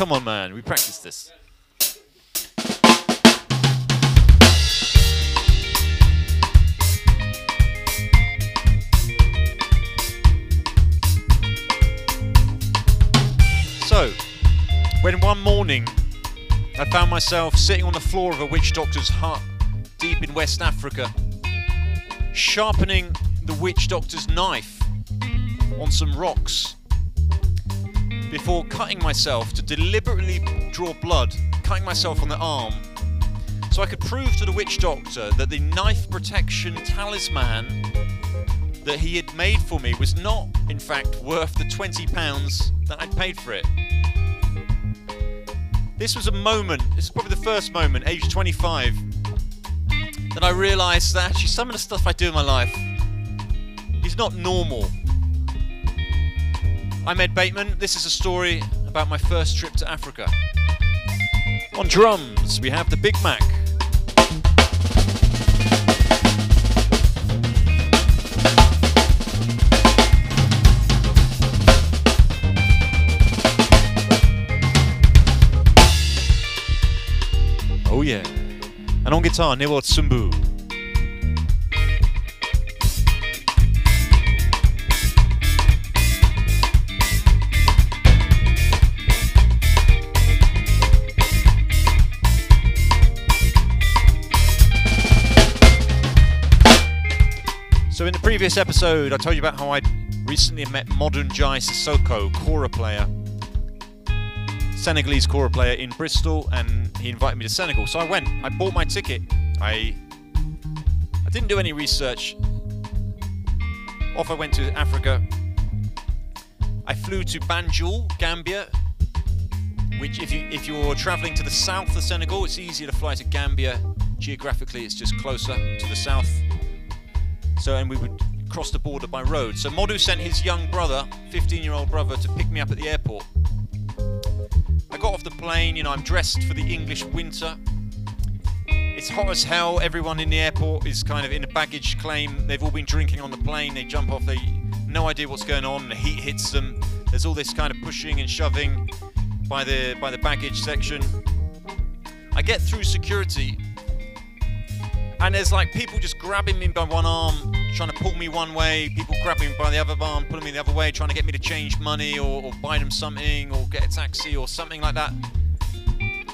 Come on, man. We practiced this. So, when one morning I found myself sitting on the floor of a witch doctor's hut deep in West Africa, sharpening the witch doctor's knife on some rocks before cutting myself to deliberately draw blood, cutting myself on the arm, so I could prove to the witch doctor that the knife protection talisman that he had made for me was not, in fact, worth the £20 that I'd paid for it. This was a moment, this is probably the first moment, age 25, that I realised that actually some of the stuff I do in my life is not normal. I'm Edd Bateman. This is a story about my first trip to Africa. On drums, we have the Big Mac. Oh yeah. And on guitar, Niwel Tsumbu. Previous episode, I told you about how I recently met Modern Jai Cissokho, kora player, Senegalese kora player in Bristol, and he invited me to Senegal. So I went. I bought my ticket. I I didn't do any research. Off I went to Africa. I flew to Banjul, Gambia, which if you if you're traveling to the south of Senegal, it's easier to fly to Gambia. Geographically, it's just closer to the south. So, and we would cross the border by road. So Modu sent his young brother, 15-year-old brother, to pick me up at the airport. I got off the plane, you know, I'm dressed for the English winter. It's hot as hell. Everyone in the airport is kind of in a baggage claim. They've all been drinking on the plane. They jump off. They no idea what's going on. The heat hits them. There's all this kind of pushing and shoving by the by the baggage section. I get through security, and there's like people just grabbing me by one arm, trying to pull me one way. People grabbing me by the other arm, pulling me the other way, trying to get me to change money or, or buy them something or get a taxi or something like that.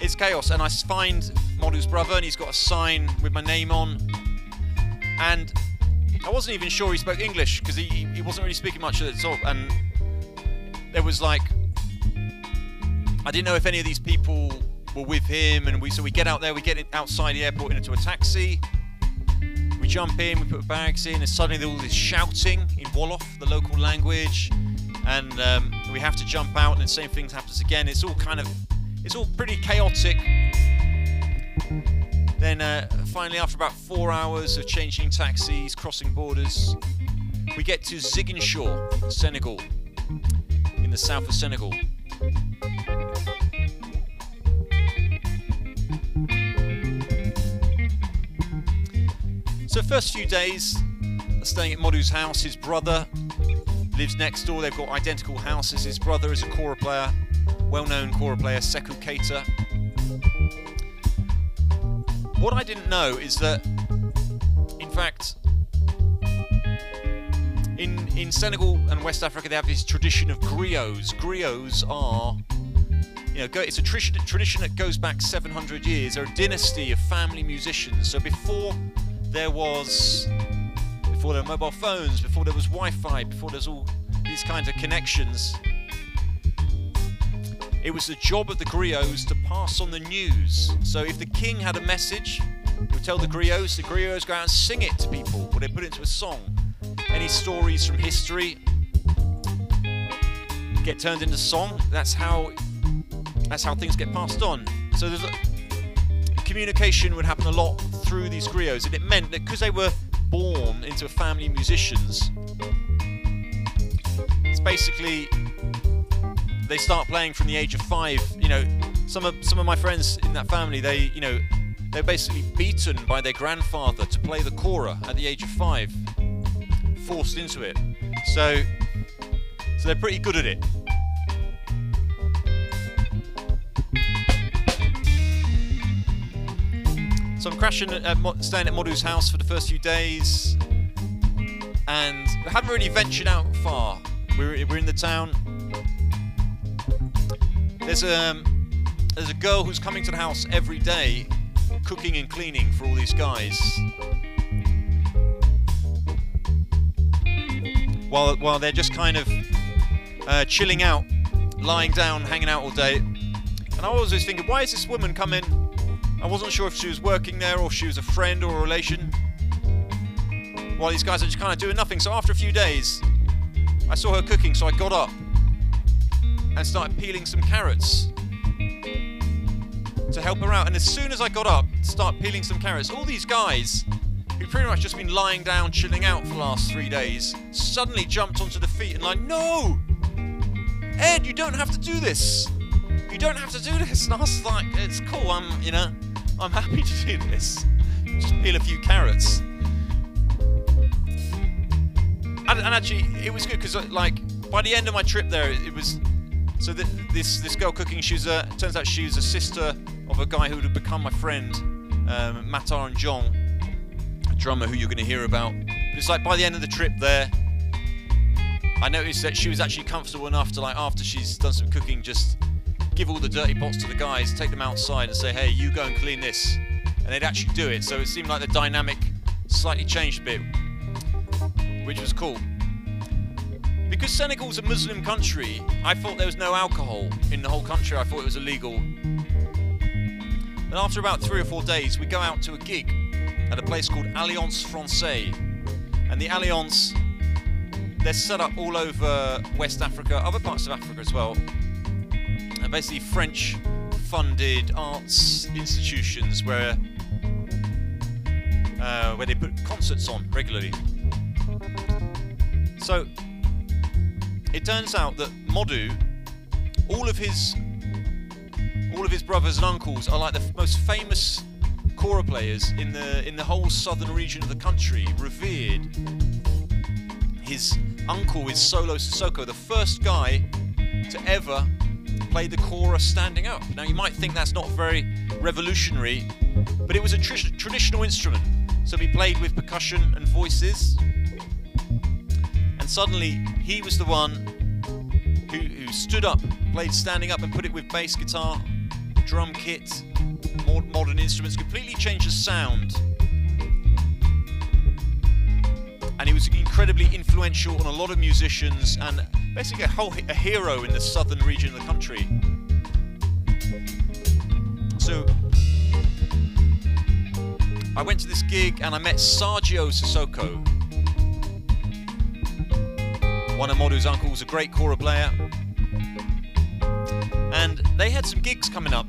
It's chaos, and I find Modu's brother, and he's got a sign with my name on. And I wasn't even sure he spoke English because he, he wasn't really speaking much at all. And there was like, I didn't know if any of these people were with him. And we so we get out there, we get outside the airport into a taxi. We jump in, we put bags in, and suddenly there's all this shouting in Wolof, the local language, and um, we have to jump out, and the same thing happens again. It's all kind of, it's all pretty chaotic. Then uh, finally, after about four hours of changing taxis, crossing borders, we get to Ziguinchor, Senegal, in the south of Senegal. So first few days, staying at Modu's house. His brother lives next door. They've got identical houses. His brother is a kora player, well-known kora player, Sekou Keita. What I didn't know is that, in fact, in in Senegal and West Africa, they have this tradition of griots. Griots are you know, it's a tradition that goes back 700 years. They're a dynasty of family musicians. So before there was, before there were mobile phones, before there was Wi-Fi, before there's all these kinds of connections, it was the job of the griots to pass on the news. So if the king had a message, he would tell the griots. The griots go out and sing it to people, or they put it into a song. Any stories from history get turned into song. That's how that's how things get passed on. So there's a, communication would happen a lot through these griots, and it meant that because they were born into a family of musicians, it's basically they start playing from the age of five. You know, some of some of my friends in that family, they you know they're basically beaten by their grandfather to play the kora at the age of five, forced into it. So so they're pretty good at it. So I'm crashing at Mo- staying at Modu's house for the first few days, and I haven't really ventured out far. We're, we're in the town. There's a um, there's a girl who's coming to the house every day, cooking and cleaning for all these guys. While while they're just kind of uh, chilling out, lying down, hanging out all day. And I was always thinking, why is this woman coming? I wasn't sure if she was working there or if she was a friend or a relation. While these guys are just kind of doing nothing. So after a few days, I saw her cooking, so I got up and started peeling some carrots to help her out. And as soon as I got up to start peeling some carrots, all these guys who pretty much just been lying down, chilling out for the last three days, suddenly jumped onto the feet and like, no! Edd, you don't have to do this! You don't have to do this! And I was like, it's cool, I'm, you know, I'm happy to do this. Just peel a few carrots. And, and actually, it was good because, like, by the end of my trip there, it was so th- this this girl cooking. She's a turns out she's a sister of a guy who would become my friend, um, Matar and John, a drummer who you're going to hear about. But it's like by the end of the trip there, I noticed that she was actually comfortable enough to like after she's done some cooking, just give all the dirty pots to the guys, take them outside, and say, "Hey, you go and clean this," and they'd actually do it. So it seemed like the dynamic slightly changed a bit, which was cool. Because Senegal's a Muslim country, I thought there was no alcohol in the whole country. I thought it was illegal. And after about three or four days, we go out to a gig at a place called Alliance Francaise. And the Alliance, they're set up all over West Africa, other parts of Africa as well. Basically, French funded arts institutions where, uh, where they put concerts on regularly. So, it turns out that Modu, all of his all of his brothers and uncles are like the f- most famous kora players in the in the whole southern region of the country, revered. His uncle is Solo Cissokho, the first guy to ever play the kora standing up. Now you might think that's not very revolutionary, but it was a tr- traditional instrument. So he played with percussion and voices, and suddenly he was the one who, who stood up, played standing up, and put it with bass guitar, drum kit, more modern instruments, completely changed the sound. And he was incredibly influential on a lot of musicians and basically a whole a hero in the southern region of the country. So I went to this gig and I met Sergio Cissokho, one of Modu's uncles, a great kora player. And they had some gigs coming up.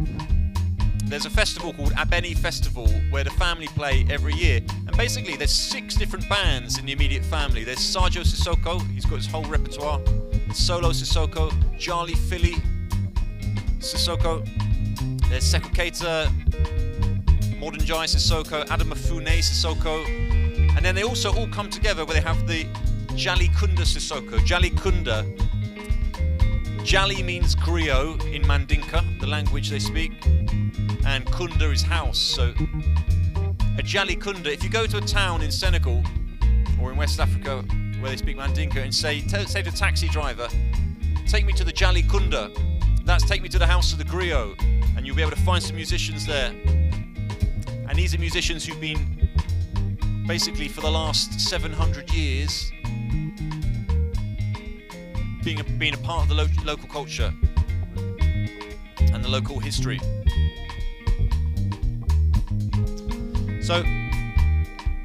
There's a festival called Abeni Festival where the family play every year. Basically, there's six different bands in the immediate family. There's Sergio Cissokho, he's got his whole repertoire. Solo Cissokho, Charlie Philly Cissokho. There's Sekou Keita, Modern Jai Cissokho, Adam Afune Cissokho. And then they also all come together where they have the Jali Kunda Cissokho. Jali Kunda. Jali means griot in Mandinka, the language they speak, and Kunda is house. So a Jali Kunda, if you go to a town in Senegal or in West Africa where they speak Mandinka and say, say to a taxi driver, take me to the Jali Kunda, that's take me to the house of the griot, and you'll be able to find some musicians there. And these are musicians who've been basically for the last 700 years being a, being a part of the lo- local culture and the local history. So,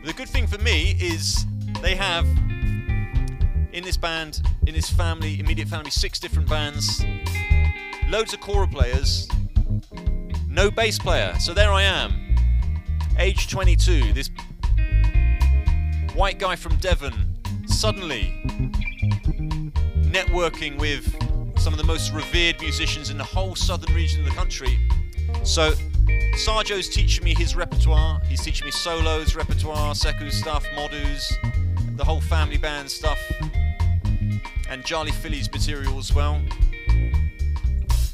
the good thing for me is they have in this band, in this family, immediate family, six different bands, loads of kora players, no bass player. So there I am, age 22, this white guy from Devon, suddenly networking with some of the most revered musicians in the whole southern region of the country. So Sarjo's teaching me his repertoire. He's teaching me solos, repertoire, Sekou stuff, Modus, the whole family band stuff, and Charlie Philly's material as well.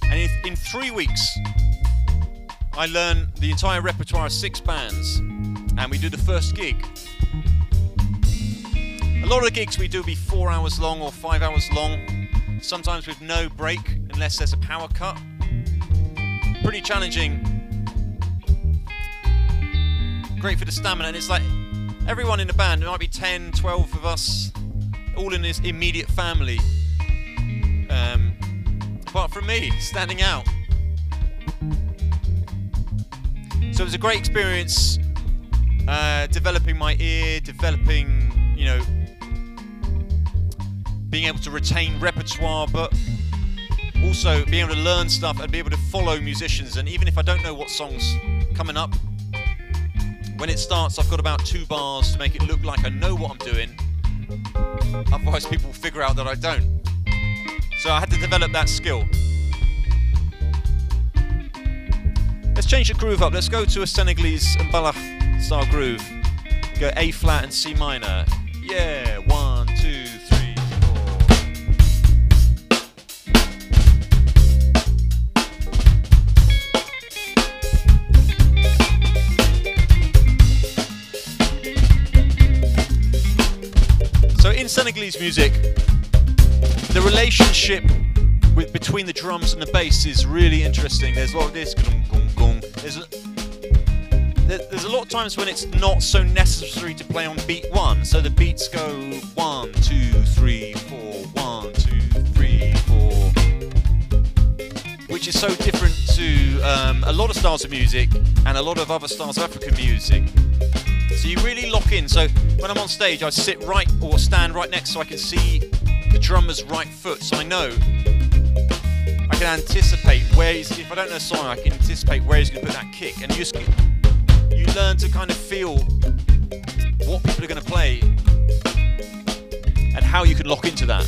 And in, in three weeks, I learn the entire repertoire of six bands, and we do the first gig. A lot of the gigs we do be four hours long or five hours long, sometimes with no break unless there's a power cut. Pretty challenging. Great for the stamina, and it's like everyone in the band, there might be 10, 12 of us, all in this immediate family. Um, apart from me, standing out. So it was a great experience uh, developing my ear, developing, you know, being able to retain repertoire, but also being able to learn stuff and be able to follow musicians. And even if I don't know what song's coming up, when it starts, I've got about two bars to make it look like I know what I'm doing. Otherwise, people figure out that I don't. So I had to develop that skill. Let's change the groove up. Let's go to a Senegalese Mbalax style groove. Go A flat and C minor. Yeah, Senegalese music, the relationship with, between the drums and the bass is really interesting. There's a lot of this. There's a, there's a lot of times when it's not so necessary to play on beat one. So the beats go one, two, three, four, one, two, three, four, which is so different to um, a lot of styles of music and a lot of other styles of African music. So you really lock in. So when I'm on stage, I sit right or stand right next so I can see the drummer's right foot. So I know I can anticipate where he's. If I don't know a song, I can anticipate where he's going to put that kick, and you just you learn to kind of feel what people are going to play and how you can lock into that.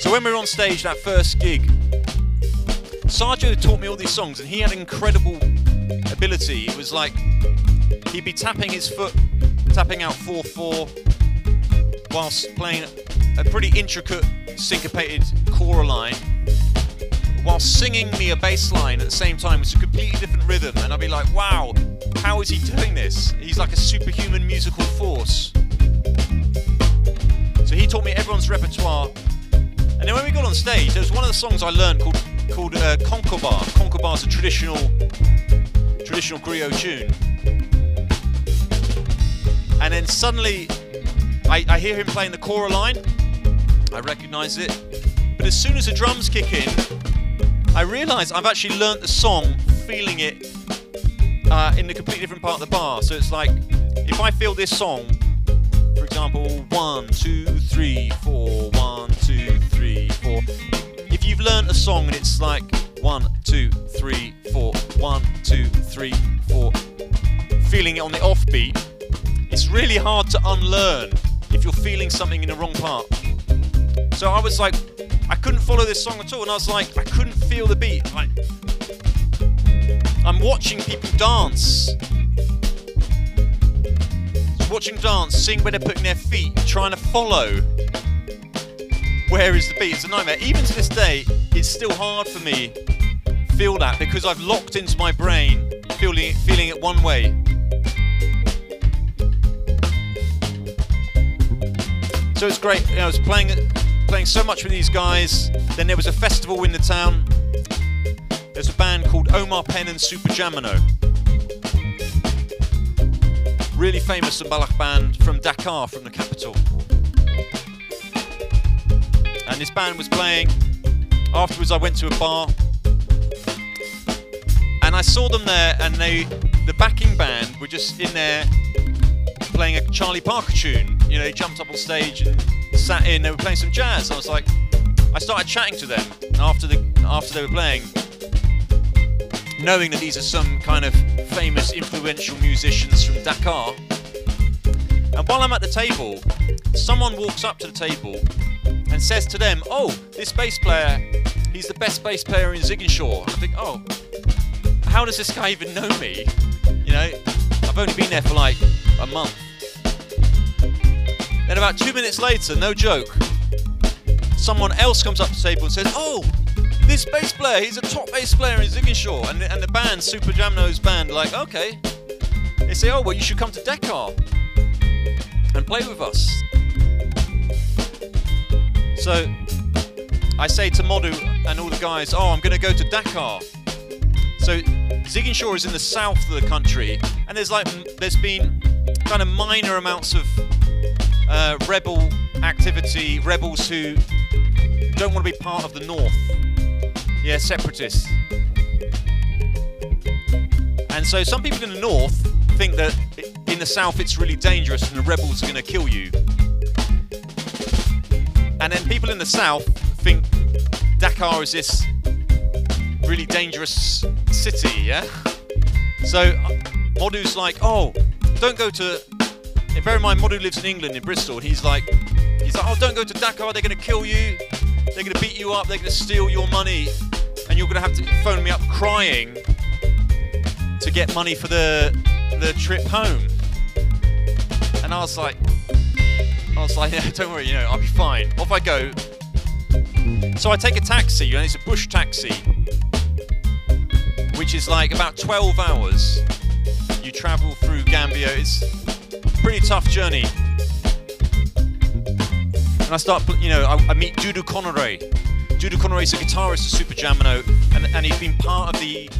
So when we were on stage that first gig, Sergio taught me all these songs, and he had incredible ability. It was like he'd be tapping his foot, tapping out 4 4, whilst playing a pretty intricate, syncopated kora line, whilst singing me a bass line at the same time. It's a completely different rhythm, and I'd be like, wow, how is he doing this? He's like a superhuman musical force. So he taught me everyone's repertoire. And then when we got on stage, there was one of the songs I learned called called uh, Concobar. is a traditional traditional griot tune. And then suddenly, I, I hear him playing the kora line. I recognise it. But as soon as the drums kick in, I realise I've actually learnt the song, feeling it uh, in a completely different part of the bar. So it's like, if I feel this song, for example, one, two, three, four, one, two, three, four. You've a song and it's like one, two, three, four, one, two, three, four, feeling it on the offbeat, it's really hard to unlearn if you're feeling something in the wrong part. So I was like, I couldn't follow this song at all, and I was like, I couldn't feel the beat. Like, I'm watching people dance watching dance, seeing where they're putting their feet, trying to follow where is the beat. It's a nightmare. Even to this day, it's still hard for me feel that because I've locked into my brain, feeling it, feeling it one way. So it's great. You know, I was playing playing so much with these guys. Then there was a festival in the town. There's a band called Omar Pene and Super Diamono really famous Mbalax band from Dakar, from the capital. And this band was playing. Afterwards, I went to a bar, and I saw them there, and they, the backing band, were just in there playing a Charlie Parker tune. You know, they jumped up on stage and sat in. They were playing some jazz. I was like, I started chatting to them after the after they were playing knowing that these are some kind of famous, influential musicians from Dakar. And while I'm at the table, someone walks up to the table and says to them, Oh, this bass player, he's the best bass player in Ziguinchor. I think, Oh, how does this guy even know me? You know, I've only been there for like a month. Then about two minutes later, no joke, someone else comes up to the table and says, "Oh, this bass player, he's a top bass player in Ziguinchor," and, and the band, Super Diamono's band, like, okay. They say, "Oh, well, you should come to Dakar and play with us." So I say to Modu and all the guys, "Oh, I'm going to go to Dakar." So Ziguinchor is in the south of the country, and there's like there's been kind of minor amounts of uh, rebel activity, rebels who don't want to be part of the north. Yeah, separatists. And so some people in the north think that in the south it's really dangerous and the rebels are going to kill you. And then people in the south think Dakar is this really dangerous city, yeah? So uh, Modu's like, oh, don't go to. And Bear in mind, Modu lives in England, in Bristol, and he's like, he's like, oh, don't go to Dakar. They're going to kill you. They're going to beat you up. They're going to steal your money, and you're going to have to phone me up crying to get money for the the trip home. And I was like, I was like, yeah, don't worry, you know, I'll be fine. Off I go. So I take a taxi, and it's a bush taxi, which is like about 12 hours you travel through Gambia. It's pretty tough journey. And I start, you know, I, I meet Dudu Connery. Dudu Connery is a guitarist of Super Diamono, and, and he's been part of the,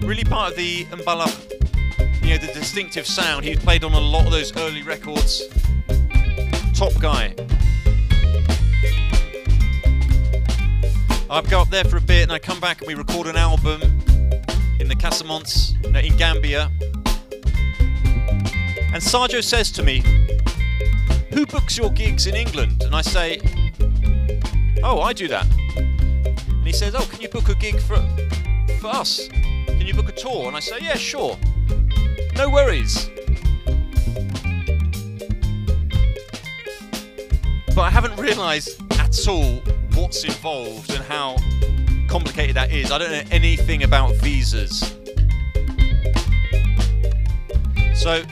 really part of the Mbala, you know, the distinctive sound. He played on a lot of those early records. Top guy. I go up there for a bit and I come back and we record an album in the Casamance in Gambia. And Sarjo says to me, Who books your gigs in England? And I say, Oh, I do that. And he says, Oh, can you book a gig for, for us? Can you book a tour? And I say, Yeah, sure. No worries. But I haven't realised at all what's involved and how complicated that is. I don't know anything about visas. So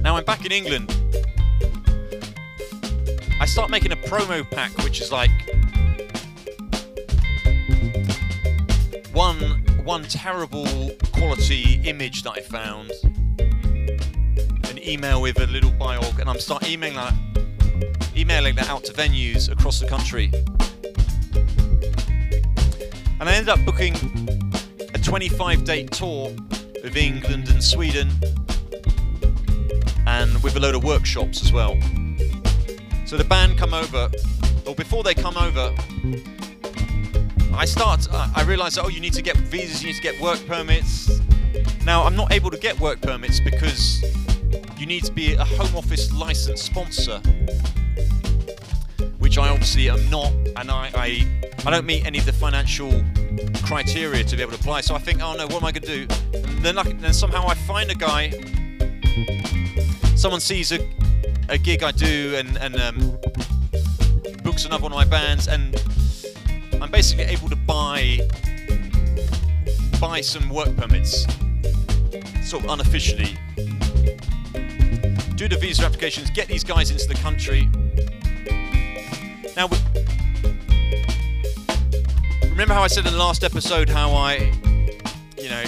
now I'm back in England. I start making a promo pack, which is like one one terrible quality image that I found, an email with a little biog, and I'm start emailing that, emailing that out to venues across the country. And I ended up booking a 25 date tour of England and Sweden and with a load of workshops as well. So the band come over, or before they come over, I start, I realise, oh, you need to get visas, you need to get work permits. Now, I'm not able to get work permits because you need to be a Home Office licensed sponsor, which I obviously am not, and I, I I don't meet any of the financial criteria to be able to apply. So I think, oh no, what am I going to do? And then, I, then somehow I find a guy. Someone sees a, a gig I do and, and um, books another one of my bands, and I'm basically able to buy buy some work permits, sort of unofficially. Do the visa applications, get these guys into the country. Now, remember how I said in the last episode how I, you know,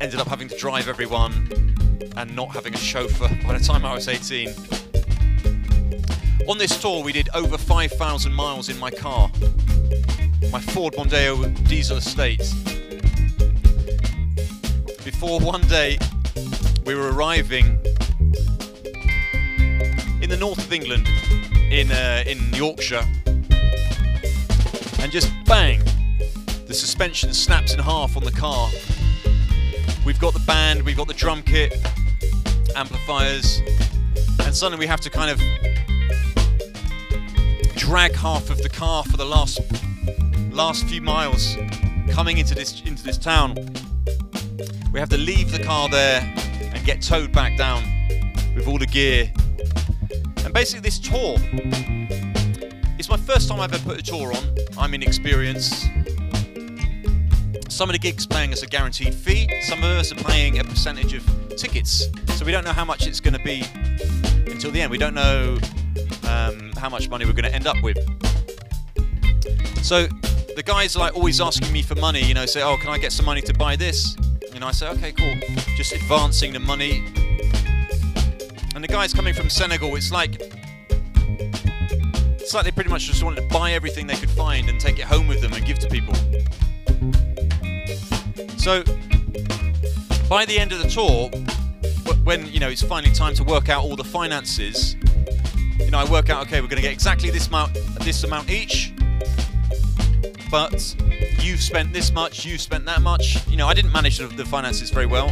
ended up having to drive everyone and not having a chauffeur by the time I was 18? On this tour, we did over 5,000 miles in my car, my Ford Mondeo diesel estate. Before one day, we were arriving in the north of England, in uh, in Yorkshire, and just bang, the suspension snaps in half on the car. We've got the band, we've got the drum kit, amplifiers, and suddenly we have to kind of drag half of the car for the last last few miles coming into this into this town. We have to leave the car there and get towed back down with all the gear. And basically this tour it's my first time I've ever put a tour on. I'm inexperienced. Some of the gigs paying us a guaranteed fee. Some of us are paying a percentage of tickets. So we don't know how much it's going to be until the end. We don't know um, how much money we're going to end up with. So the guys like always asking me for money. You know, say, "Oh, can I get some money to buy this?" Know, I say, "Okay, cool." Just advancing the money. And the guys coming from Senegal, it's like it's like they pretty much just wanted to buy everything they could find and take it home with them and give to people. So by the end of the tour, when you know it's finally time to work out all the finances, you know I work out okay we're going to get exactly this amount this amount each, but you've spent this much, you've spent that much. You know I didn't manage the finances very well,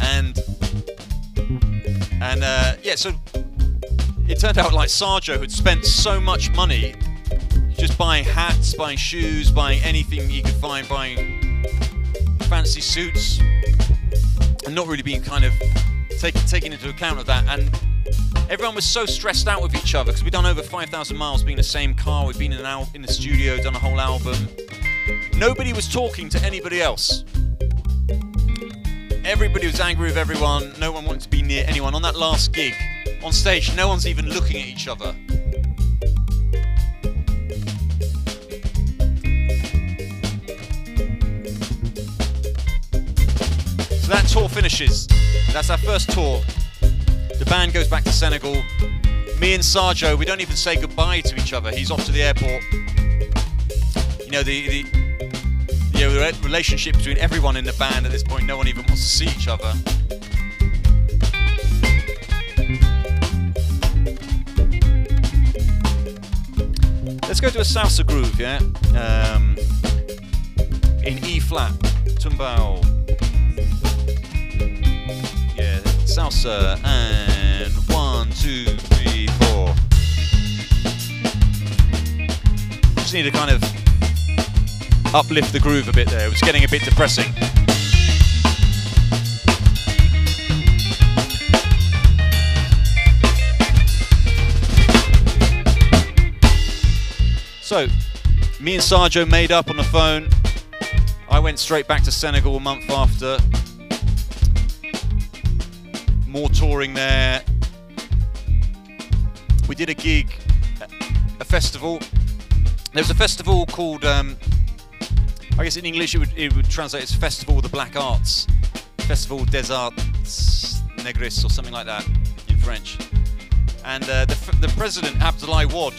and and uh, yeah so it turned out like Sarjo had spent so much money just buying hats, buying shoes, buying anything he could find, buying fancy suits and not really being kind of take, taking into account of that. And everyone was so stressed out with each other because we've done over 5,000 miles being the same car. We've been in, al- in the studio, done a whole album. Nobody was talking to anybody else. Everybody was angry with everyone. No one wanted to be near anyone. On that last gig, on stage, no one's even looking at each other. So that tour finishes. That's our first tour. The band goes back to Senegal. Me and Sarjo, we don't even say goodbye to each other. He's off to the airport. You know, the, the, you know, the relationship between everyone in the band at this point, no one even wants to see each other. Let's go to a salsa groove, yeah? Um, in E flat, tumbao salsa, and one, two, three, four. Just need to kind of uplift the groove a bit there. It was getting a bit depressing. So, me and Sarjo made up on the phone. I went straight back to Senegal a month after more touring there. We did a gig, a festival. There was a festival called, um, I guess in English it would, it would translate as Festival of the Black Arts, Festival des Arts Negres or something like that in French. And uh, the, the president, Abdoulaye Wade,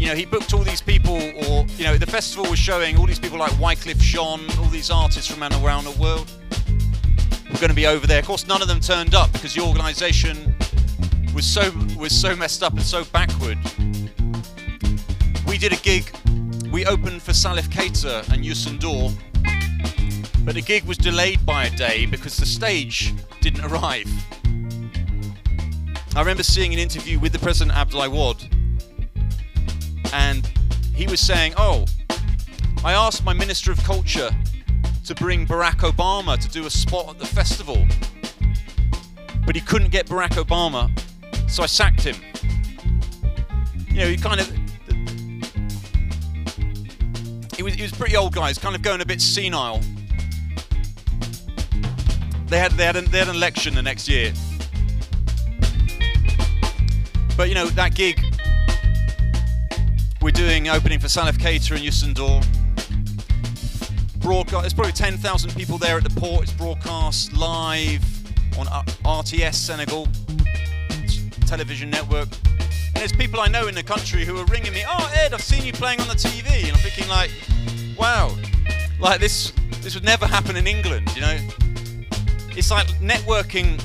you know, he booked all these people, or you know, the festival was showing all these people like Wyclef Jean, all these artists from around the world were going to be over there. Of course, none of them turned up because the organisation was so was so messed up and so backward. We did a gig. We opened for Salif Keita and Youssou N'Dour, but the gig was delayed by a day because the stage didn't arrive. I remember seeing an interview with the president Abdoulaye Wade, and he was saying, "Oh, I asked my minister of culture to bring Barack Obama to do a spot at the festival. But he couldn't get Barack Obama, so I sacked him. You know, he kind of. He was, he was pretty old guy, he's kind of going a bit senile. They had, they, had an, they had an election the next year. But you know, that gig, we're doing opening for Salif Keita and Youssou N'Dour broadcast. There's probably 10,000 people there at the port. It's broadcast live on uh, RTS Senegal television network. And there's people I know in the country who are ringing me. Oh, Edd, I've seen you playing on the TV, and I'm thinking like, wow, like this. This would never happen in England, you know. It's like networking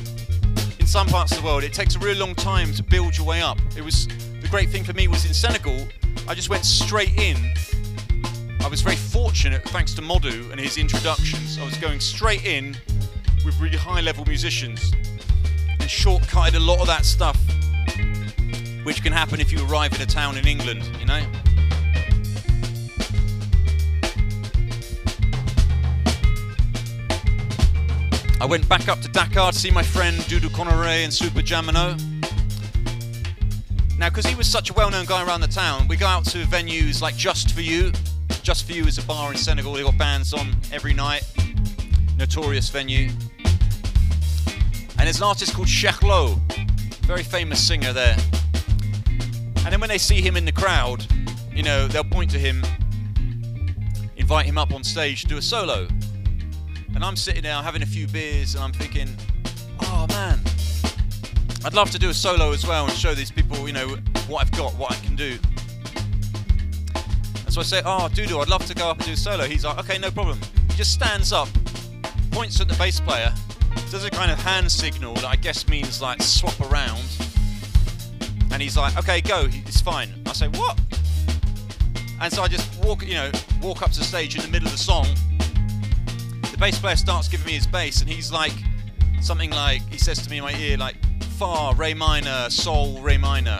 in some parts of the world. It takes a really long time to build your way up. It was the great thing for me was in Senegal. I just went straight in was very fortunate, thanks to Modu and his introductions. I was going straight in with really high level musicians and shortcutted a lot of that stuff, which can happen if you arrive in a town in England, you know? I went back up to Dakar to see my friend Dudu Conore and Super Diamono. Now, because he was such a well known guy around the town, we go out to venues like Just For You, just for You is a bar in Senegal. They've got bands on every night. Notorious venue. And there's an artist called Sheikh very famous singer there. And then when they see him in the crowd, you know, they'll point to him, invite him up on stage to do a solo. And I'm sitting there having a few beers and I'm thinking, oh man, I'd love to do a solo as well and show these people, you know, what I've got, what I can do. So I say, oh, Dudu, I'd love to go up and do solo. He's like, okay, no problem. He just stands up, points at the bass player, does a kind of hand signal that I guess means like swap around. And he's like, okay, go, it's fine. I say, what? And so I just walk, you know, walk up to the stage in the middle of the song. The bass player starts giving me his bass, and he's like, something like, he says to me in my ear, like, Fa, Re minor, Sol, Re minor,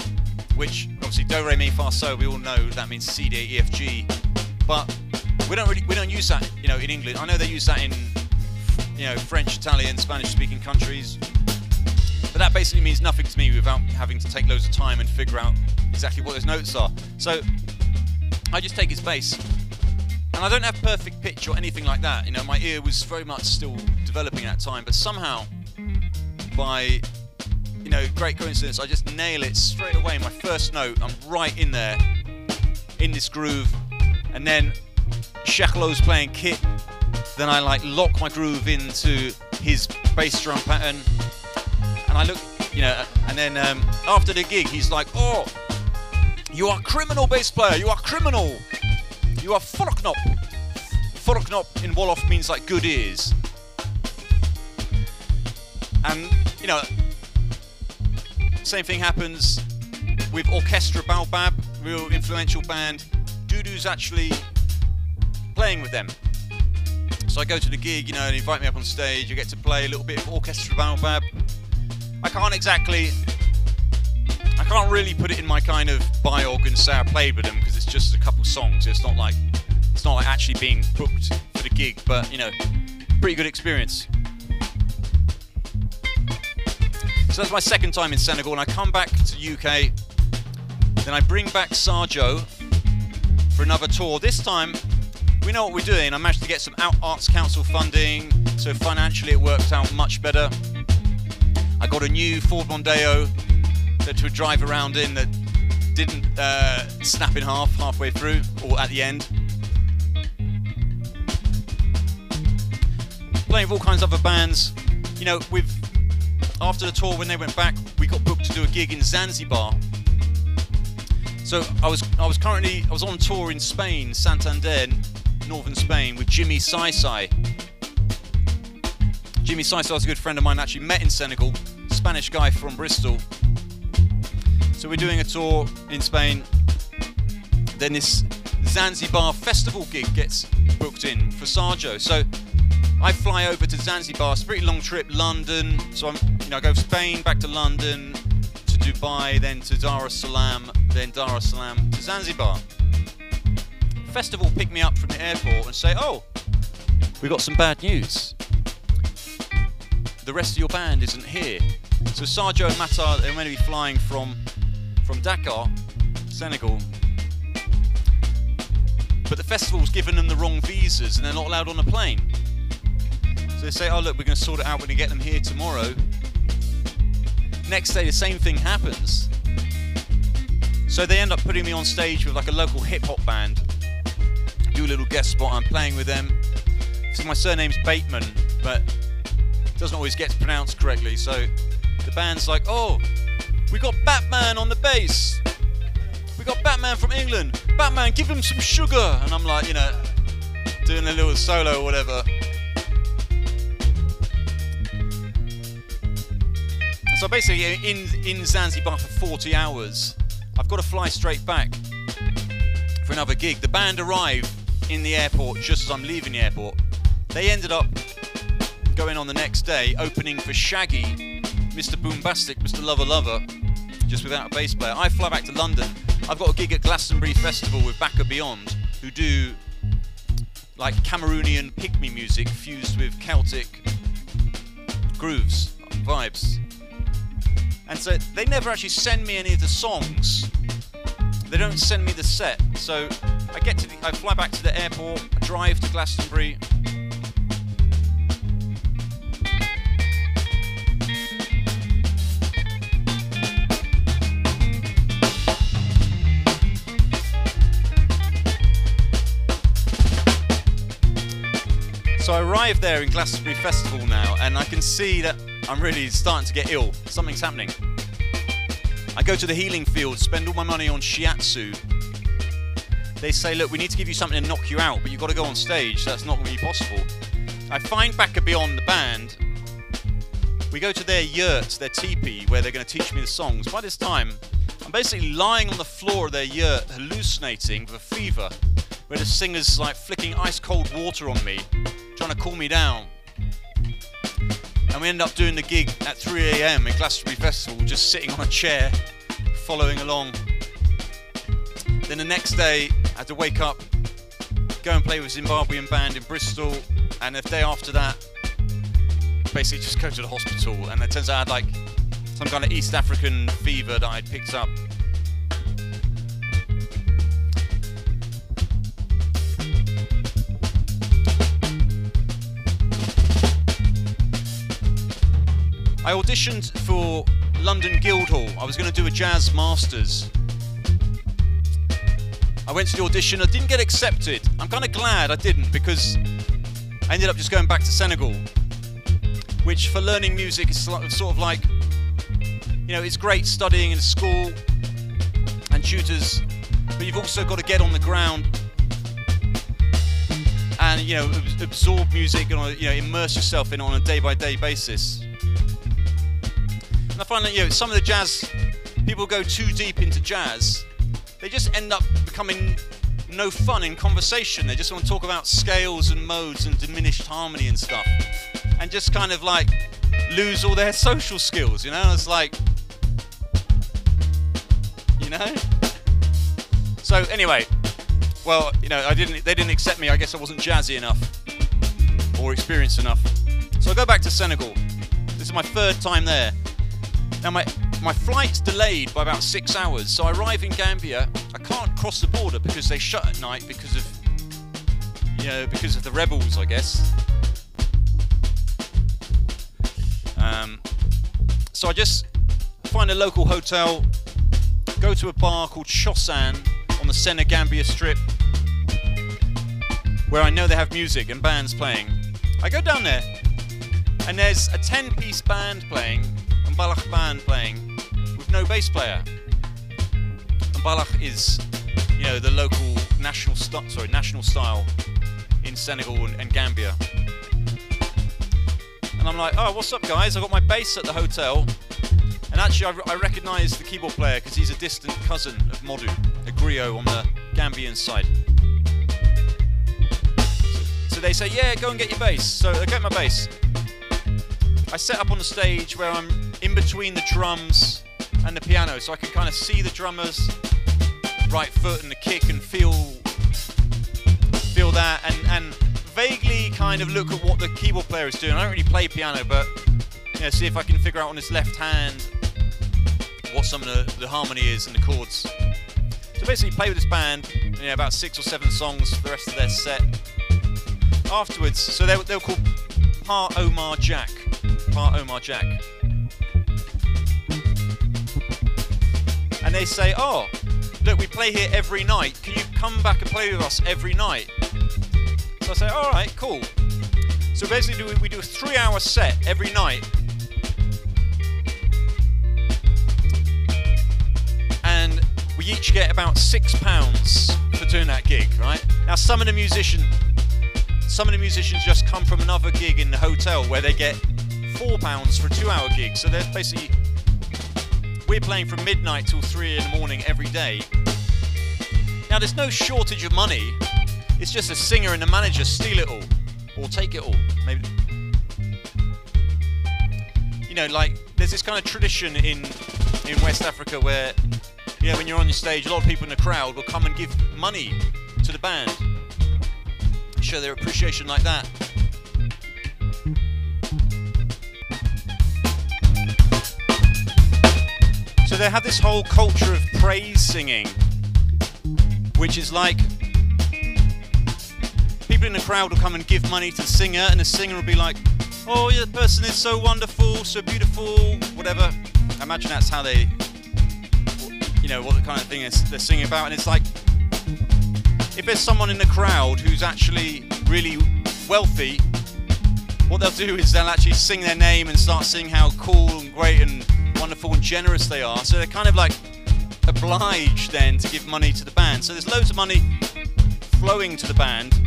which obviously Do, Re, Mi, Fa, Sol. We all know that means C, D, E, F, G. But we don't really we don't use that, you know, in England. I know they use that in, you know, French, Italian, Spanish-speaking countries. But that basically means nothing to me without having to take loads of time and figure out exactly what those notes are. So I just take his bass. And I don't have perfect pitch or anything like that. You know, my ear was very much still developing at that time, but somehow by you know, great coincidence. I just nail it straight away. My first note, I'm right in there, in this groove, and then Sheikh playing kit. Then I like lock my groove into his bass drum pattern, and I look, you know, and then um, after the gig, he's like, "Oh, you are criminal bass player. You are criminal. You are Forknop. Forknop in Wolof means like good ears." And you know, same thing happens with Orchestra Baobab, real influential band. Dudu's actually playing with them. So I go to the gig, you know, and invite me up on stage. I get to play a little bit of Orchestra Baobab. I can't exactly, I can't really put it in my kind of biog and say I played with them because it's just a couple songs. It's not like, it's not like actually being booked for the gig, but you know, pretty good experience. So that's my second time in Senegal, and I come back to UK. Then I bring back Sajo for another tour. This time, we know what we're doing. I managed to get some Arts Council funding, so financially it worked out much better. I got a new Ford Mondeo that to drive around in that didn't uh, snap in half halfway through or at the end. Playing with all kinds of other bands. You know, with after the tour, when they went back, we got booked to do a gig in Zanzibar. So I was I was currently I was on tour in Spain, Santander, northern Spain, with Jimmy Sai Sai. Jimmy Sai Sai was a good friend of mine. Actually met in Senegal, Spanish guy from Bristol. So we're doing a tour in Spain. Then this Zanzibar festival gig gets booked in for Sajo. So I fly over to Zanzibar. It's a pretty long trip. London. So I'm, you know, I go Spain back to London, to Dubai, then to Dar es Salaam, then Dar es Salaam to Zanzibar. Festival pick me up from the airport and say, "Oh, we've got some bad news. The rest of your band isn't here." So Sajo and Matar, they're meant to be flying from from Dakar, Senegal, but the festival's given them the wrong visas and they're not allowed on a plane. So they say, oh, look, we're going to sort it out when we get them here tomorrow. Next day, the same thing happens. So they end up putting me on stage with like a local hip hop band. Do a little guest spot, I'm playing with them. So my surname's Bateman, but doesn't always get pronounced correctly. So the band's like, oh, we got Batman on the bass. We got Batman from England. Batman, give him some sugar. And I'm like, you know, doing a little solo or whatever. So basically, in in Zanzibar for 40 hours, I've got to fly straight back for another gig. The band arrive in the airport just as I'm leaving the airport. They ended up going on the next day, opening for Shaggy, Mr. Boombastic, Mr. Lover Lover, just without a bass player. I fly back to London. I've got a gig at Glastonbury Festival with Baka Beyond, who do like Cameroonian pygmy music fused with Celtic grooves, vibes. And so they never actually send me any of the songs. They don't send me the set. So I get to the, I fly back to the airport, I drive to Glastonbury, So I arrive there in Glastonbury Festival now, and I can see that I'm really starting to get ill. Something's happening. I go to the healing field, spend all my money on shiatsu. They say, look, we need to give you something to knock you out, but you've got to go on stage, that's not going to be possible. I find Baka Beyond the band. We go to their yurt, their teepee, where they're going to teach me the songs. By this time, I'm basically lying on the floor of their yurt, hallucinating with a fever, where the singer's like flicking ice cold water on me, trying to cool me down. And we end up doing the gig at 3 a.m. at Glastonbury Festival, just sitting on a chair, following along. Then the next day, I had to wake up, go and play with a Zimbabwean band in Bristol, and the day after that, basically just go to the hospital. And it turns out I had like some kind of East African fever that I'd picked up. I auditioned for London Guildhall. I was going to do a jazz masters. I went to the audition. I didn't get accepted. I'm kind of glad I didn't because I ended up just going back to Senegal, which for learning music is sort of like, you know, it's great studying in school and tutors, but you've also got to get on the ground and you know absorb music and you know immerse yourself in it on a day-by-day basis. And I find that you know some of the jazz people go too deep into jazz, they just end up becoming no fun in conversation. They just want to talk about scales and modes and diminished harmony and stuff, and just kind of like lose all their social skills. You know, it's like, you know. So anyway, well, you know, I didn't. They didn't accept me. I guess I wasn't jazzy enough or experienced enough. So I go back to Senegal. This is my third time there. Now my my flight's delayed by about six hours, so I arrive in Gambia. I can't cross the border because they shut at night because of you know because of the rebels, I guess. Um, so I just find a local hotel, go to a bar called Chosan on the Senegambia Strip, where I know they have music and bands playing. I go down there, and there's a 10 piece band playing, Mbalax band playing, with no bass player. And Mbalax is, you know, the local national sorry national style in Senegal and, and Gambia. And I'm like, oh, what's up, guys? I got my bass at the hotel. And actually, I, I recognise the keyboard player because he's a distant cousin of Modu, a griot on the Gambian side. So they say, yeah, go and get your bass. So I get my bass. I set up on the stage where I'm in between the drums and the piano, so I can kind of see the drummer's right foot and the kick and feel feel that, and and vaguely kind of look at what the keyboard player is doing. I don't really play piano, but you know, see if I can figure out on his left hand what some of the, the harmony is and the chords. So basically, play with this band, you know, about six or seven songs for the rest of their set. Afterwards, so they, they were called Pa Omar Jack. Pa Omar Jack. And they say, oh, look, we play here every night. Can you come back and play with us every night? So I say, all right, cool. So basically, we do a three-hour set every night and we each get about six pounds for doing that gig, right? Now, some of the musicians, some of the musicians just come from another gig in the hotel where they get four pounds for a two-hour gig. So they're basically we're playing from midnight till three in the morning every day. Now, there's no shortage of money. It's just a singer and a manager steal it all or take it all. Maybe. You know, like there's this kind of tradition in in West Africa where you know when you're on your stage, a lot of people in the crowd will come and give money to the band, show their appreciation like that. They have this whole culture of praise singing, which is like people in the crowd will come and give money to the singer, and the singer will be like, "Oh, yeah, the person is so wonderful, so beautiful, whatever." I imagine that's how they, you know, what the kind of thing they're singing about, and it's like, if there's someone in the crowd who's actually really wealthy, what they'll do is they'll actually sing their name and start singing how cool and great and wonderful and generous they are. So they're kind of like obliged then to give money to the band. So there's loads of money flowing to the band,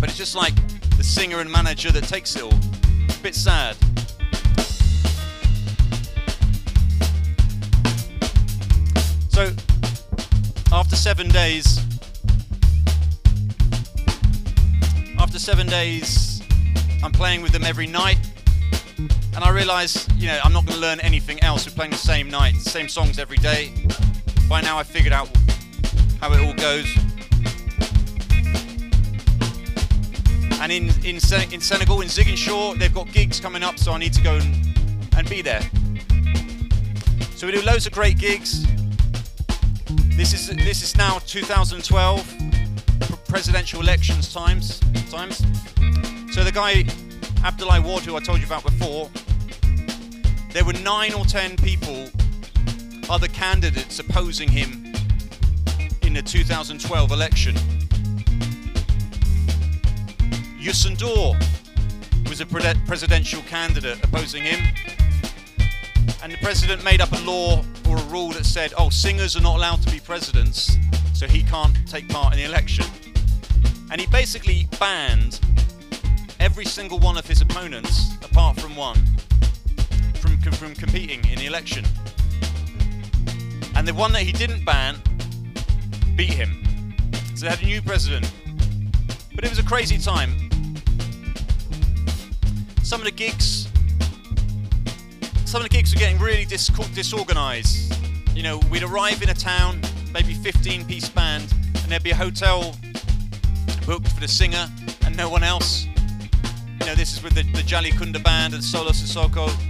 but it's just like the singer and manager that takes it all. A bit sad. So after seven days, after seven days, I'm playing with them every night, and I realise, you know, I'm not going to learn anything else. We're playing the same night, same songs every day. By now, I figured out how it all goes. And in in, Sen- in Senegal, in Ziguinchor, they've got gigs coming up, so I need to go and, and be there. So we do loads of great gigs. This is this is now 2012 presidential elections times times. So the guy Abdoulaye Wade, who I told you about before, there were nine or ten people, other candidates opposing him in the 2012 election. Youssou was a pre- presidential candidate opposing him. And the president made up a law or a rule that said, oh, singers are not allowed to be presidents, so he can't take part in the election. And he basically banned every single one of his opponents, apart from one, from, competing in the election. And the one that he didn't ban beat him. So they had a new president. But it was a crazy time. Some of the gigs some of the gigs were getting really dis- disorganized. You know, we'd arrive in a town, maybe 15 piece band, and there'd be a hotel booked for the singer and no one else. You know, this is with the, the Jali Kunda band and Solo Cissokho.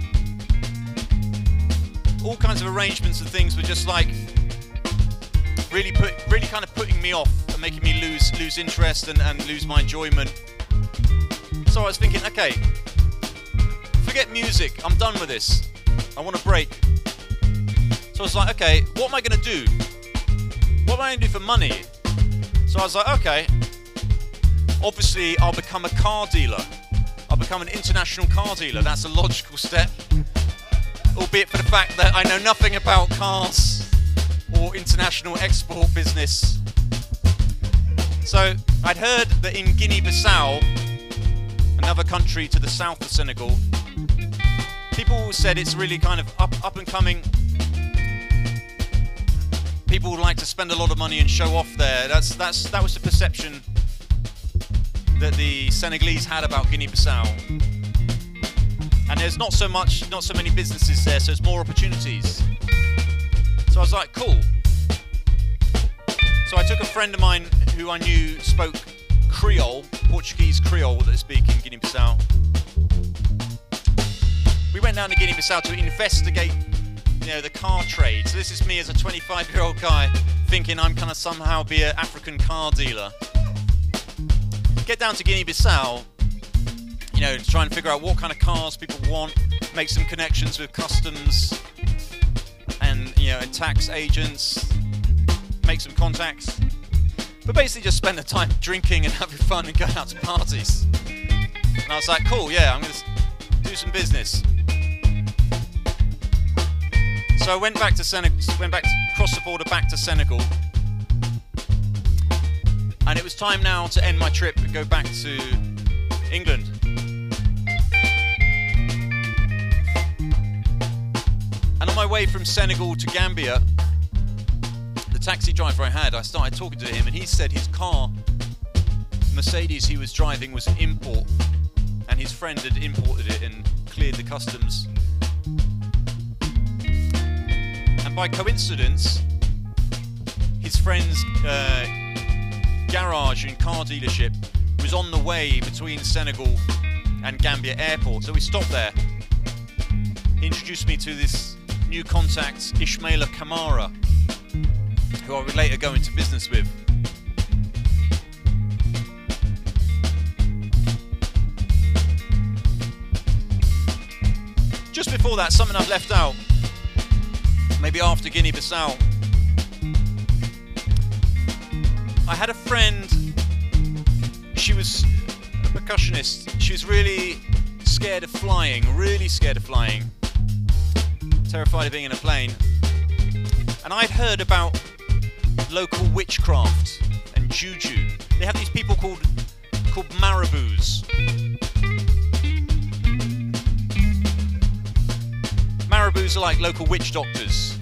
All kinds of arrangements and things were just like really put, really kind of putting me off and making me lose lose interest and, and lose my enjoyment. So I was thinking, okay, forget music. I'm done with this. I want a break. So I was like, okay, what am I going to do? What am I going to do for money? So I was like, okay, obviously I'll become a car dealer. I'll become an international car dealer. That's a logical step. Albeit for the fact that I know nothing about cars or international export business. So I'd heard that in Guinea Bissau, another country to the south of Senegal, people said it's really kind of up, up and coming. People would like to spend a lot of money and show off there. That's that's that was the perception that the Senegalese had about Guinea-Bissau. And there's not so much, not so many businesses there, so there's more opportunities. So I was like, cool. So I took a friend of mine who I knew spoke Creole, Portuguese Creole that they speak in Guinea-Bissau we went down to Guinea-Bissau to investigate, you know, the car trade. So this is me as a 25-year-old guy thinking I'm gonna somehow be an African car dealer. Get down to Guinea-Bissau, you know, to try and figure out what kind of cars people want, make some connections with customs and you know, and tax agents, make some contacts. But basically just spend the time drinking and having fun and going out to parties. And I was like, cool, yeah, I'm gonna do some business. So I went back to Senegal, went back across the border back to Senegal, and it was time now to end my trip and go back to England. Way from Senegal to Gambia, the taxi driver I had, I started talking to him, and he said his car, Mercedes he was driving, was an import, and his friend had imported it and cleared the customs and by coincidence, his friend's uh, garage and car dealership was on the way between Senegal and Gambia airport. So we stopped there. He introduced me to this new contact, Ishmaela Kamara, who I would later go into business with. Just before that, something I've left out maybe after Guinea Bissau. I had a friend, she was a percussionist. She was really scared of flying, really scared of flying, terrified of being in a plane. And I'd heard about local witchcraft and juju. They have these people called called marabouts. Marabouts are like local witch doctors.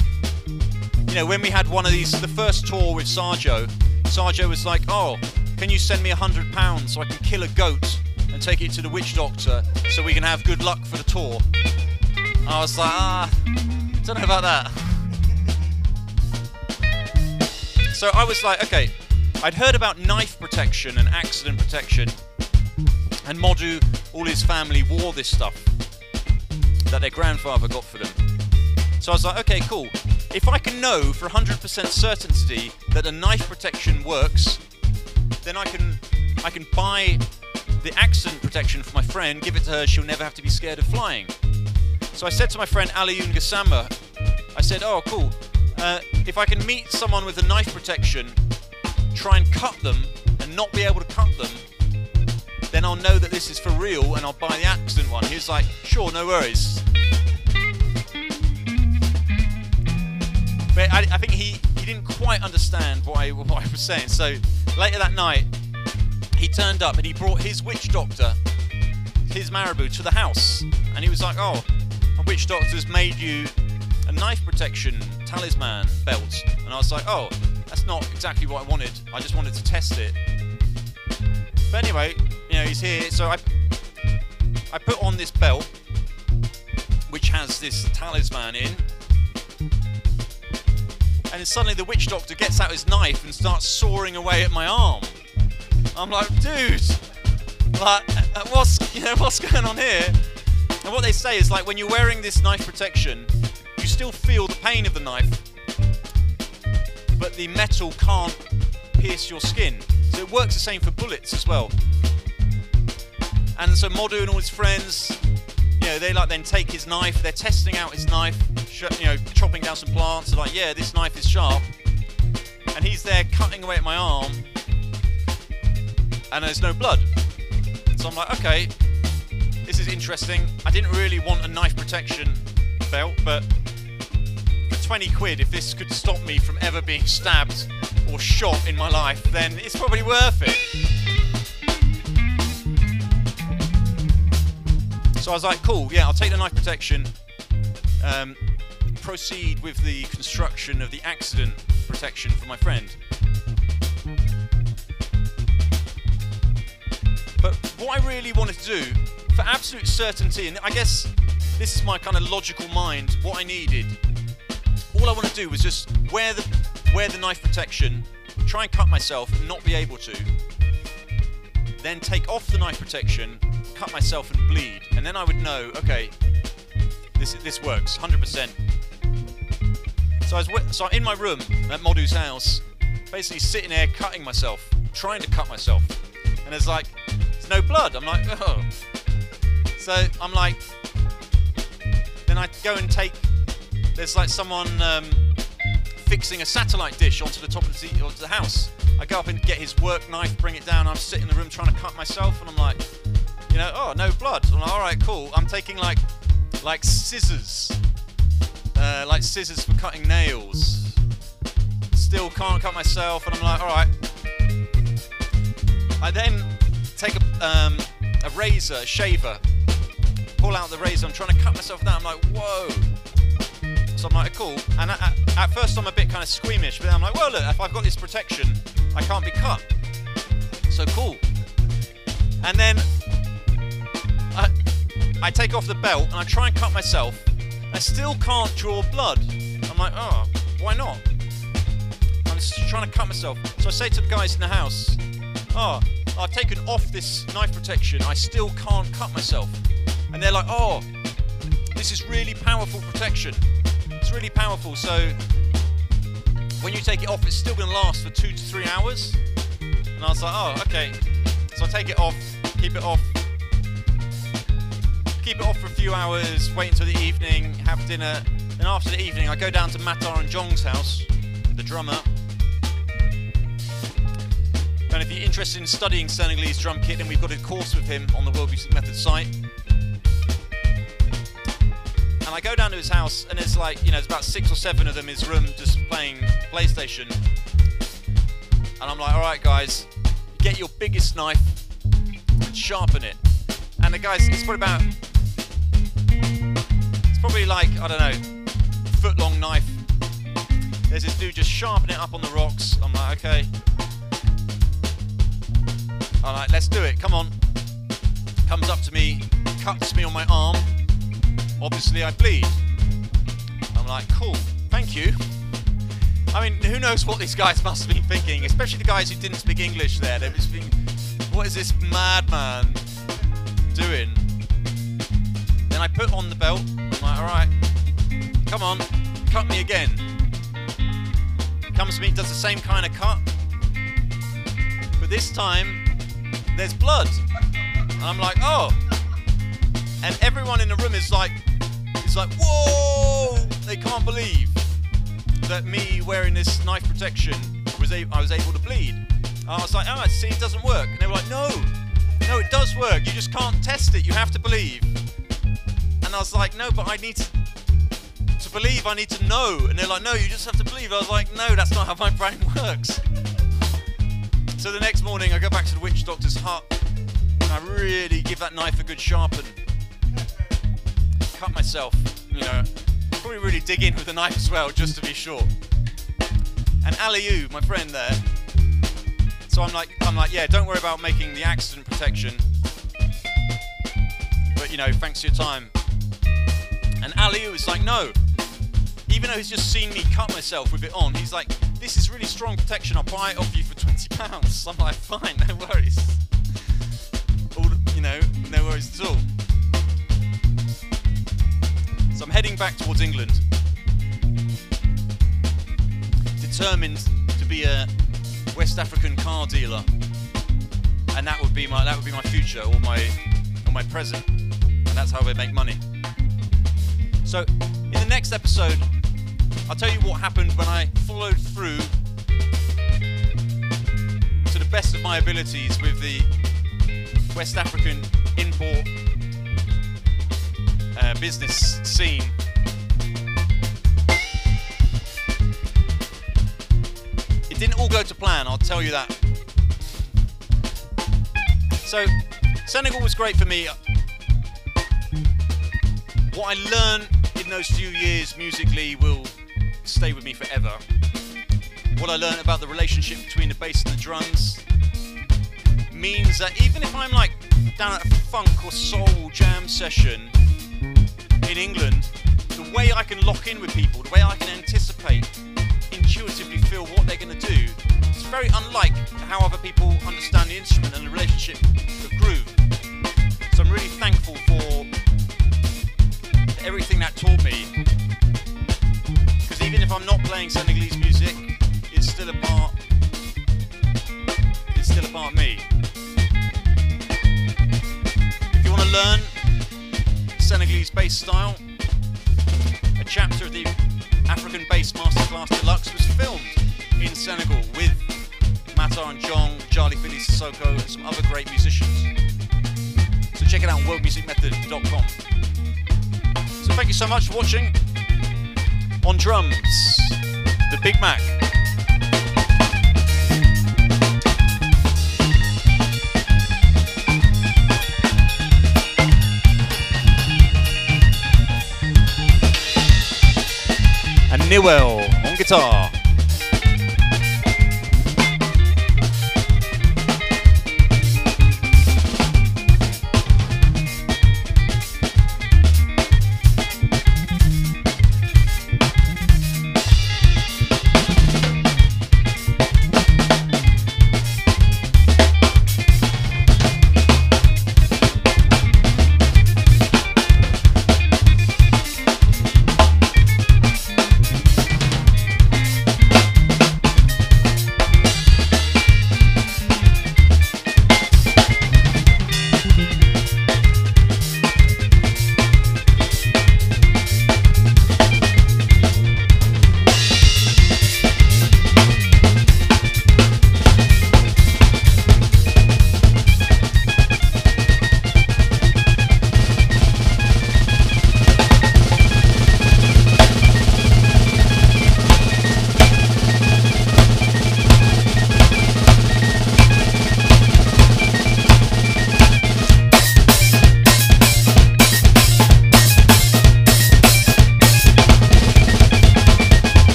You know, when we had one of these, the first tour with Sadio, Sadio was like, "Oh, can you send me a hundred pounds so I can kill a goat and take it to the witch doctor so we can have good luck for the tour?" I was like, "Ah, don't know about that." So I was like, okay, I'd heard about knife protection and accident protection, and Modu, all his family wore this stuff that their grandfather got for them. So I was like, okay, cool. If I can know for 100% certainty that a knife protection works, then I can I can buy the accident protection for my friend, give it to her, she'll never have to be scared of flying. So I said to my friend Aliyun Gassama, I said, oh, cool. Uh, if I can meet someone with a knife protection, try and cut them, and not be able to cut them, then I'll know that this is for real and I'll buy the accident one. He was like, sure, no worries. But I, I think he, he didn't quite understand what I, what I was saying. So later that night, he turned up and he brought his witch doctor, his marabout, to the house. And he was like, oh, witch doctor's made you a knife protection talisman belt. And I was like, oh, that's not exactly what I wanted. I just wanted to test it. But anyway, you know, he's here. So I, I put on this belt, which has this talisman in. And then suddenly the witch doctor gets out his knife and starts sawing away at my arm. I'm like, dude, like, uh, what's you know what's going on here? And what they say is like when you're wearing this knife protection, you still feel the pain of the knife, but the metal can't pierce your skin. So it works the same for bullets as well. And so Modu and all his friends, you know, they like then take his knife. They're testing out his knife, you know, chopping down some plants. They're like, yeah, this knife is sharp. And he's there cutting away at my arm, and there's no blood. So I'm like, okay, this is interesting. I didn't really want a knife protection belt, but for 20 quid, if this could stop me from ever being stabbed or shot in my life, then it's probably worth it. So I was like, cool, yeah, I'll take the knife protection. Um, proceed with the construction of the accident protection for my friend. But what I really wanted to do, for absolute certainty, and I guess this is my kind of logical mind, what I needed, all I want to do was just wear the wear the knife protection, try and cut myself, and not be able to. Then take off the knife protection, cut myself and bleed, and then I would know, okay, this this works, 100%. So I was so in my room at Modu's house, basically sitting there cutting myself, trying to cut myself, and it's like there's no blood. I'm like, oh. So I'm like, then I go and take. There's like someone um, fixing a satellite dish onto the top of the, onto the house. I go up and get his work knife, bring it down. I'm sitting in the room trying to cut myself, and I'm like, you know, oh no blood. I'm like, all right, cool. I'm taking like like scissors, uh, like scissors for cutting nails. Still can't cut myself, and I'm like, all right. I then take a, um, a razor, a shaver, pull out the razor. I'm trying to cut myself down. I'm like, whoa. So I'm like, cool. And at, at first, I'm a bit kind of squeamish, but then I'm like, well, look, if I've got this protection, I can't be cut. So cool. And then I, I take off the belt and I try and cut myself. I still can't draw blood. I'm like, oh, why not? I'm just trying to cut myself. So I say to the guys in the house, oh, I've taken off this knife protection. I still can't cut myself. And they're like, oh, this is really powerful protection. It's really powerful. So when you take it off, it's still going to last for two to three hours. And I was like, oh, okay. So I take it off, keep it off, keep it off for a few hours, wait until the evening, have dinner. And after the evening, I go down to Matar and Jong's house, the drummer. And if you're interested in studying Senegalese drum kit, then we've got a course with him on the World Music Method site. And I go down to his house, and it's like, you know, there's about six or seven of them in his room just playing PlayStation. And I'm like, alright, guys, get your biggest knife and sharpen it. And the guys, it's probably about, it's probably like, I don't know, foot long knife. There's this dude just sharpening it up on the rocks. I'm like, okay. Alright, let's do it. Come on. Comes up to me, cuts me on my arm. Obviously, I bleed. I'm like, cool, thank you. I mean, who knows what these guys must have been thinking, especially the guys who didn't speak English there. They just thinking, what is this madman doing? Then I put on the belt. I'm like, alright, come on, cut me again. Comes to me, does the same kind of cut. But this time, there's blood. And I'm like, oh. And everyone in the room is like, is like, whoa! They can't believe that me wearing this knife protection was a- I was able to bleed. I was like, oh, see, it doesn't work. And they were like, no, no, it does work. You just can't test it. You have to believe. And I was like, no, but I need to, to believe. I need to know. And they're like, no, you just have to believe. I was like, no, that's not how my brain works. So the next morning, I go back to the witch doctor's hut. And I really give that knife a good sharpen. Cut myself, you know. Probably really dig in with a knife as well, just to be sure. And Aliu, my friend there. So I'm like, I'm like, yeah, don't worry about making the accident protection. But you know, thanks for your time. And Aliu is like, no. Even though he's just seen me cut myself with it on, he's like, this is really strong protection. I'll buy it off you for twenty pounds. I'm like, fine, no worries. All you know, no worries at all. So I'm heading back towards England, determined to be a West African car dealer, and that would be my that would be my future or my or my present, and that's how I make money. So in the next episode, I'll tell you what happened when I followed through to the best of my abilities with the West African import uh, business scene. It didn't all go to plan, I'll tell you that. So, Senegal was great for me. What I learned in those few years musically will stay with me forever. What I learned about the relationship between the bass and the drums means that even if I'm like down at a funk or soul jam session in England, the way I can lock in with people, the way I can anticipate, intuitively feel what they're going to do, it's very unlike how other people understand the instrument and the relationship of groove. So I'm really thankful for everything that taught me. Because even if I'm not playing Senegalese music, it's still a part. It's still a part of me. If you want to learn Senegalese bass style, a chapter of the African Bass Masterclass Deluxe was filmed in Senegal with Matar and Jong, Charlie Philly Cissokho, and some other great musicians. So check it out on worldmusicmethod.com. So thank you so much for watching. On drums, the Big Mac. And Niwel on guitar.